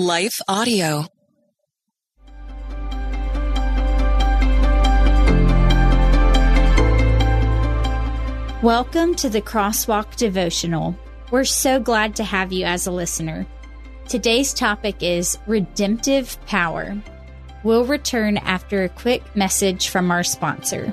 Life Audio. Welcome to the Crosswalk Devotional. We're so glad to have you as a listener. Today's topic is redemptive power. We'll return after a quick message from our sponsor.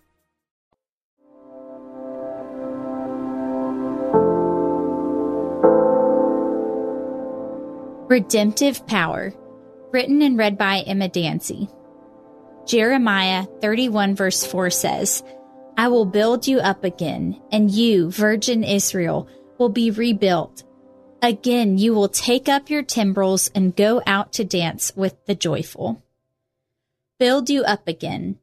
Redemptive Power, written and read by Emma Danzey. Jeremiah 31 verse 4 says, I will build you up again, and you, virgin Israel, will be rebuilt. Again, you will take up your timbrels and go out to dance with the joyful. Build you up again.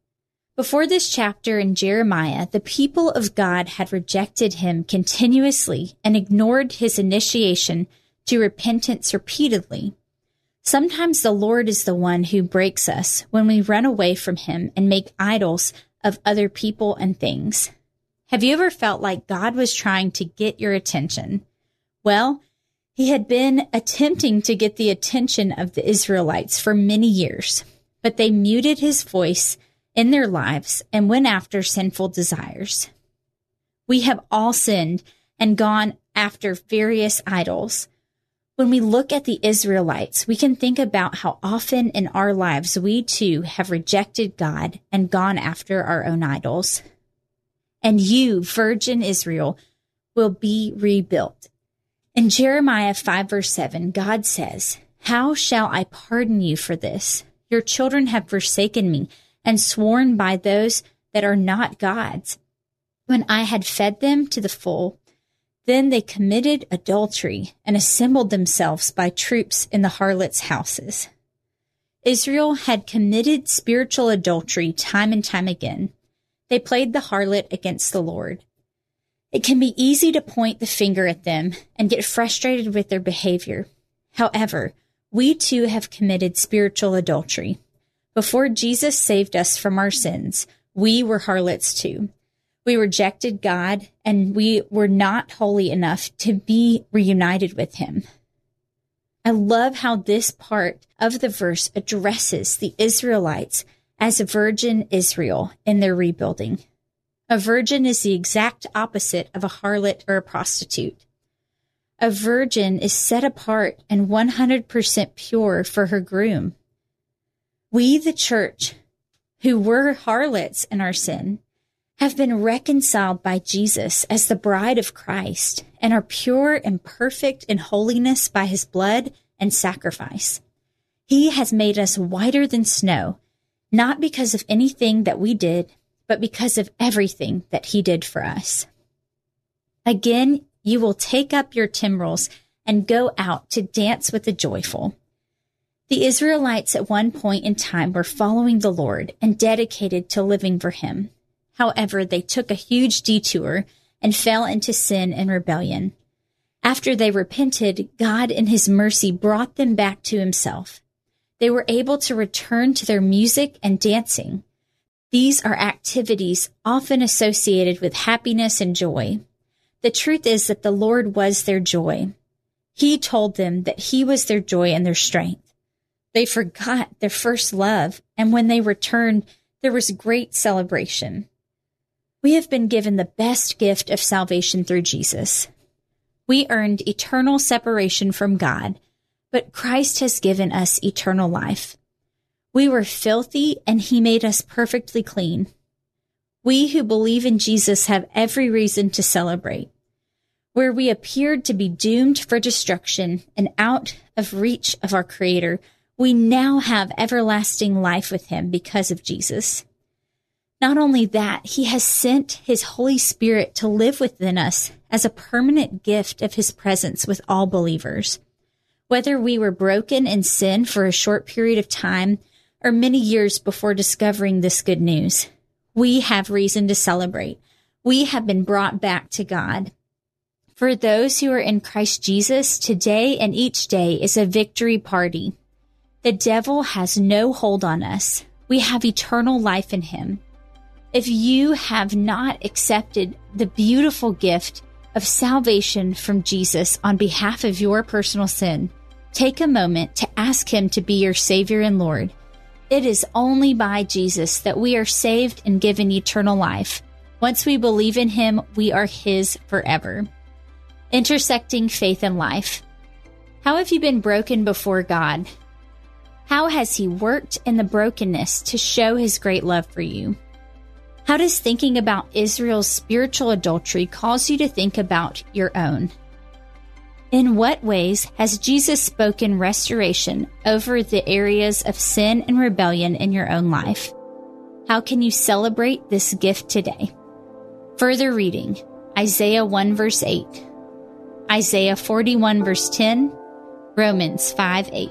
Before this chapter in Jeremiah, the people of God had rejected him continuously and ignored his initiation to repentance repeatedly. Sometimes the Lord is the one who breaks us when we run away from him and make idols of other people and things. Have you ever felt like God was trying to get your attention? Well, he had been attempting to get the attention of the Israelites for many years, but they muted his voice in their lives and went after sinful desires. We have all sinned and gone after various idols. When we look at the Israelites, we can think about how often in our lives we too have rejected God and gone after our own idols. And you, virgin Israel, will be rebuilt. In Jeremiah 5 verse 7, God says, How shall I pardon you for this? Your children have forsaken me and sworn by those that are not God's. When I had fed them to the full, then they committed adultery and assembled themselves by troops in the harlots' houses. Israel had committed spiritual adultery time and time again. They played the harlot against the Lord. It can be easy to point the finger at them and get frustrated with their behavior. However, we too have committed spiritual adultery. Before Jesus saved us from our sins, we were harlots too. We rejected God and we were not holy enough to be reunited with him. I love how this part of the verse addresses the Israelites as a virgin Israel in their rebuilding. A virgin is the exact opposite of a harlot or a prostitute. A virgin is set apart and 100% pure for her groom. We, the church, who were harlots in our sin, have been reconciled by Jesus as the bride of Christ and are pure and perfect in holiness by his blood and sacrifice. He has made us whiter than snow, not because of anything that we did, but because of everything that he did for us. Again, you will take up your timbrels and go out to dance with the joyful. The Israelites at one point in time were following the Lord and dedicated to living for him. However, they took a huge detour and fell into sin and rebellion. After they repented, God in his mercy brought them back to himself. They were able to return to their music and dancing. These are activities often associated with happiness and joy. The truth is that the Lord was their joy. He told them that he was their joy and their strength. They forgot their first love, and when they returned, there was great celebration. We have been given the best gift of salvation through Jesus. We earned eternal separation from God, but Christ has given us eternal life. We were filthy and he made us perfectly clean. We who believe in Jesus have every reason to celebrate. Where we appeared to be doomed for destruction and out of reach of our Creator, we now have everlasting life with him because of Jesus. Not only that, he has sent his Holy Spirit to live within us as a permanent gift of his presence with all believers. Whether we were broken in sin for a short period of time or many years before discovering this good news, we have reason to celebrate. We have been brought back to God. For those who are in Christ Jesus, today and each day is a victory party. The devil has no hold on us. We have eternal life in him. If you have not accepted the beautiful gift of salvation from Jesus on behalf of your personal sin, take a moment to ask him to be your Savior and Lord. It is only by Jesus that we are saved and given eternal life. Once we believe in him, we are his forever. Intersecting faith and life. How have you been broken before God? How has he worked in the brokenness to show his great love for you? How does thinking about Israel's spiritual adultery cause you to think about your own? In what ways has Jesus spoken restoration over the areas of sin and rebellion in your own life? How can you celebrate this gift today? Further reading Isaiah 1 verse 8, Isaiah 41 verse 10, Romans 5 8.